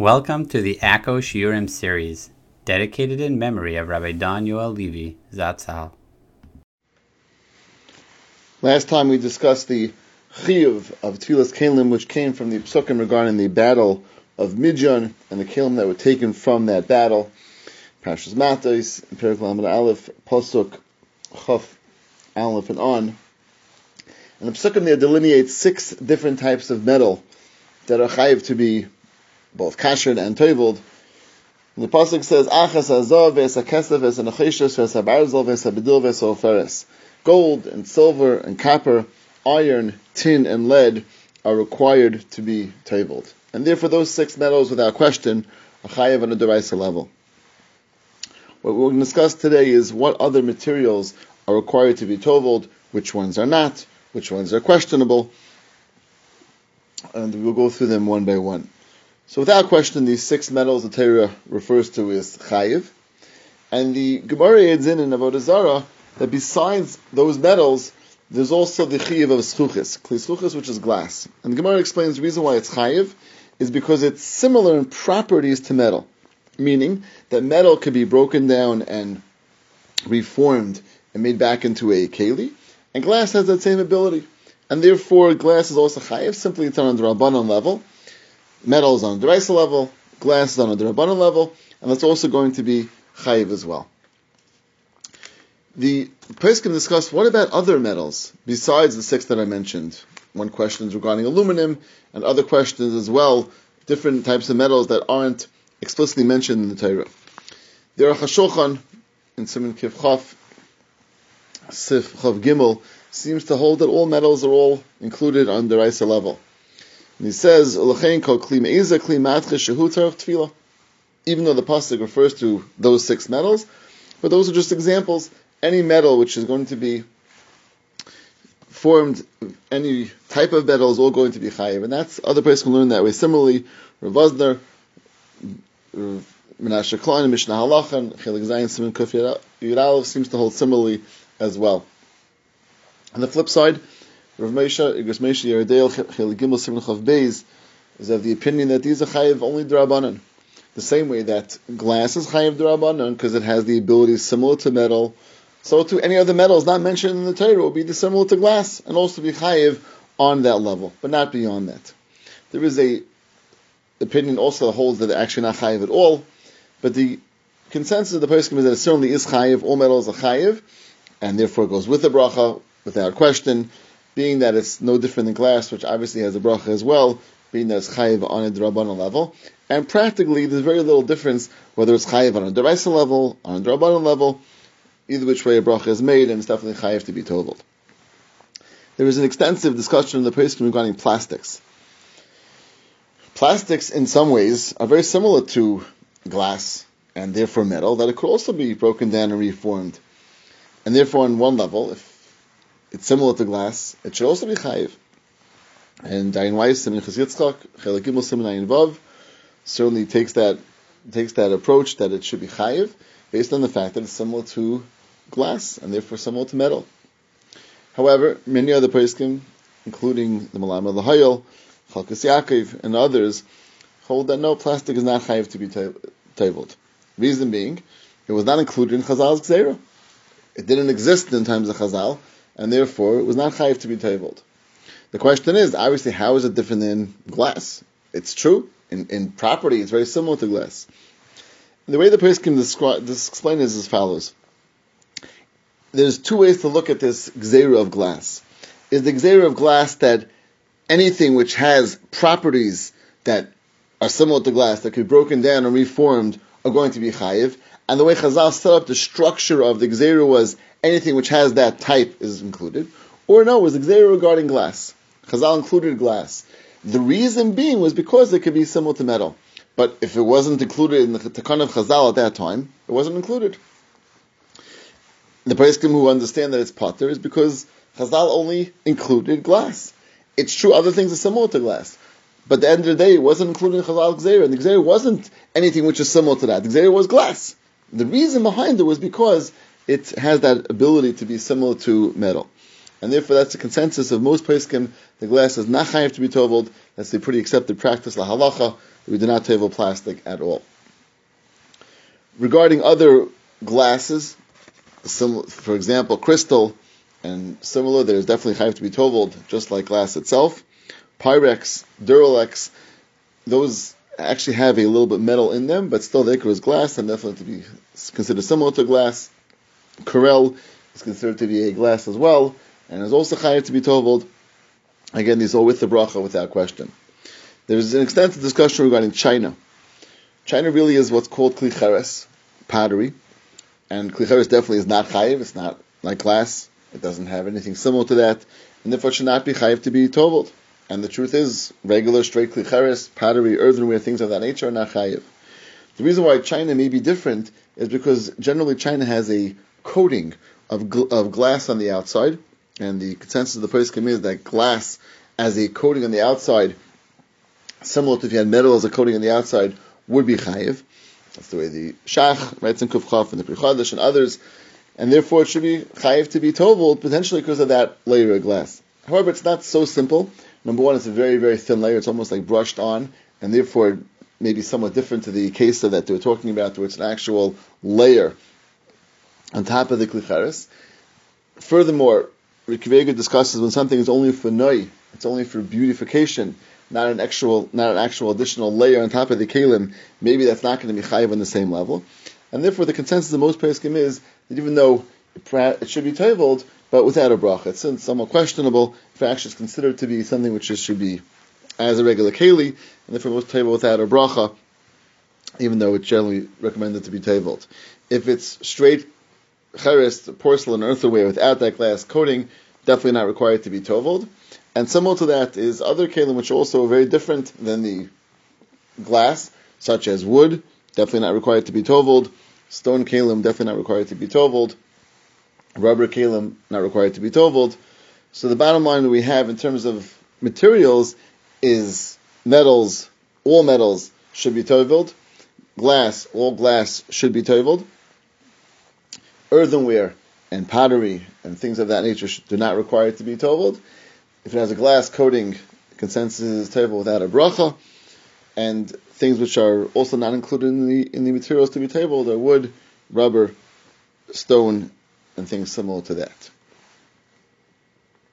Welcome to the Akko Shiurim series, dedicated in memory of Rabbi Don Yoel Levi, Zatzal. Last time we discussed the chiyuv of Tfilas Kalim, which came from the psukim regarding the battle of Midjan and the kalim that were taken from that battle. Parashas Matos, Perik Lamed Aleph, Pasuk Chaf Aleph and on. And the psukim there delineates six different types of metal that are chayiv to be both kasher and toiveld. The pasuk says, "Achas azov v'esakesef v'esanachishus v'esabarzel v'esabedil v'esoferes." Gold and silver and copper, iron, tin, and lead are required to be toiveld, and therefore those six metals, without question, are chayiv on a derisa level. What we're going to discuss today is what other materials are required to be toveled, which ones are not, which ones are questionable, and we'll go through them one by one. So without question, these six metals the Torah refers to as chayiv, and the Gemara adds in in Avodah Zarah that besides those metals, there's also the chayiv of schuchis, kli which is glass. And the Gemara explains the reason why it's chayiv is because it's similar in properties to metal, meaning that metal can be broken down and reformed and made back into a keli, and glass has that same ability. And therefore, glass is also chayiv, simply it's on the Rabbanon level, metal is on a deraisa level, glass is on a derabbanon level, and that's also going to be chayiv as well. The can discuss what about other metals besides the six that I mentioned. One question is regarding aluminum, and other questions as well, different types of metals that aren't explicitly mentioned in the Torah. The Aruch HaShulchan in Simon Kif Chaf, Sif Chav Gimel, seems to hold that all metals are all included on the Raisa level. And he says, Even though the pasuk refers to those six metals, but those are just examples. Any metal which is going to be formed, any type of metal is all going to be chayiv, and that's other places can learn that way. Similarly, Rav Vosner, Menashe Klein, Mishnah Halacha, and Chelik Zayin Simon Kuf Yudalev seems to hold similarly as well. On the flip side, Rav Moshe, Igros Moshe Yeridel, Chel Gimel Simon Chav Beis, is of the opinion that these are chayiv only drabanan. The same way that glass is chayiv drabanan because it has the ability similar to metal, so to any other metals not mentioned in the Torah will be similar to glass and also be chayiv on that level, but not beyond that. There is a opinion also that holds that they're actually not chayiv at all, but the consensus of the person is that it certainly is chayiv. All metals are chayiv, and therefore it goes with the bracha without question being that it's no different than glass, which obviously has a bracha as well, being that it's chayiv on a drabanan level. And practically, there's very little difference whether it's chayiv on a deraisa level, on a drabanan level, either which way a bracha is made, and it's definitely chayiv to be toveled. There is an extensive discussion in the Pesach regarding plastics. Plastics, in some ways, are very similar to glass and therefore metal, that it could also be broken down and reformed. And therefore, on one level, if it's similar to glass, it should also be chayiv. And Dayan Weiss, Minchas Yitzchak, Chelik Gimel Vav, certainly takes that takes that approach that it should be chayiv, based on the fact that it's similar to glass and therefore similar to metal. However, many other poskim, including the Malam of the Hayel, Chalkas Yaakov, and others, hold that no plastic is not chayiv to be toveled. Reason being, it was not included in Chazal's Gzera. It didn't exist in times of Chazal, and therefore it was not chayiv to be toveled. The question is, obviously, how is it different than glass? It's true. In, in property, it's very similar to glass. And the way the can describe, explain is as follows. There's two ways to look at this gzera of glass. Is the gzera of glass that anything which has properties that are similar to glass, that could be broken down and reformed, are going to be chayiv? And the way Chazal set up the structure of the gzera was anything which has that type is included. Or no, it was gzera regarding glass. Chazal included glass. The reason being was because it could be similar to metal. But if it wasn't included in the Takana of Chazal at that time, it wasn't included. The poskim who understand that it's patur is because Chazal only included glass. It's true other things are similar to glass. But at the end of the day, it wasn't included in Chazal gzera, and the gzera wasn't anything which is similar to that. The was glass. The reason behind it was because it has that ability to be similar to metal. And therefore, that's the consensus of most poskim. The glass is not chayiv to be toveled. That's the pretty accepted practice, la halacha. we do not tovel plastic at all. Regarding other glasses, for example, crystal and similar, there's definitely chayiv to be toveled, just like glass itself. Pyrex, Duralex, those actually have a little bit metal in them, but still the ikar is glass and definitely to be considered similar to glass. Corelle is considered to be a glass as well, and is also chayiv to be toveled. Again, these are with the bracha without question. There's an extensive discussion regarding China. China really is what's called klicheres, pottery, and klicheres definitely is not chayiv. It's not like glass. It doesn't have anything similar to that, and therefore it should not be chayiv to be toveled. And the truth is, regular straight klicheres, pottery, earthenware, things of that nature are not chayiv. The reason why China may be different is because generally China has a coating of, gl- of glass on the outside, and the consensus of the place is that glass as a coating on the outside, similar to if you had metal as a coating on the outside, would be chayiv. That's the way the Shach writes in Kufchaf and the Pri Chadash and others, and therefore it should be chayiv to be toveled potentially because of that layer of glass. However, it's not so simple. Number one, it's a very, very thin layer. It's almost like brushed on, and therefore maybe somewhat different to the case that they were talking about, where it's an actual layer on top of the klicharis. Furthermore, R' Akiva Eiger discusses when something is only for noi, it's only for beautification, not an actual, not an actual additional layer on top of the kalim. Maybe that's not going to be chayiv on the same level, and therefore the consensus of most poskim is that even though it should be toveled, but without a bracha. It's somewhat questionable actually is considered to be something which should be as a regular keli, and therefore most tovel without a bracha, even though it's generally recommended to be toveled. If it's straight cheres, porcelain, earthenware without that glass coating, definitely not required to be toveled. And similar to that is other kalim which also are very different than the glass, such as wood, definitely not required to be toveled. Stone kalim, definitely not required to be toveled rubber kalim not required to be toveled. So the bottom line that we have in terms of materials is metals, all metals should be toveled. Glass, all glass should be toveled. Earthenware and pottery and things of that nature do not require to be toveled. If it has a glass coating, consensus is tovel without a bracha. And things which are also not included in the in the materials to be toveled are wood, rubber, stone, and things similar to that.